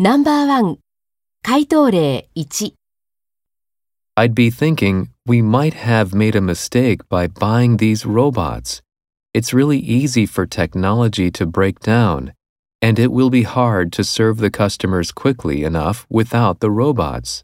ナンバーワン、回答例1、I'd be thinking we might have made a mistake by buying these robots. It's really easy for technology to break down, and it will be hard to serve the customers quickly enough without the robots.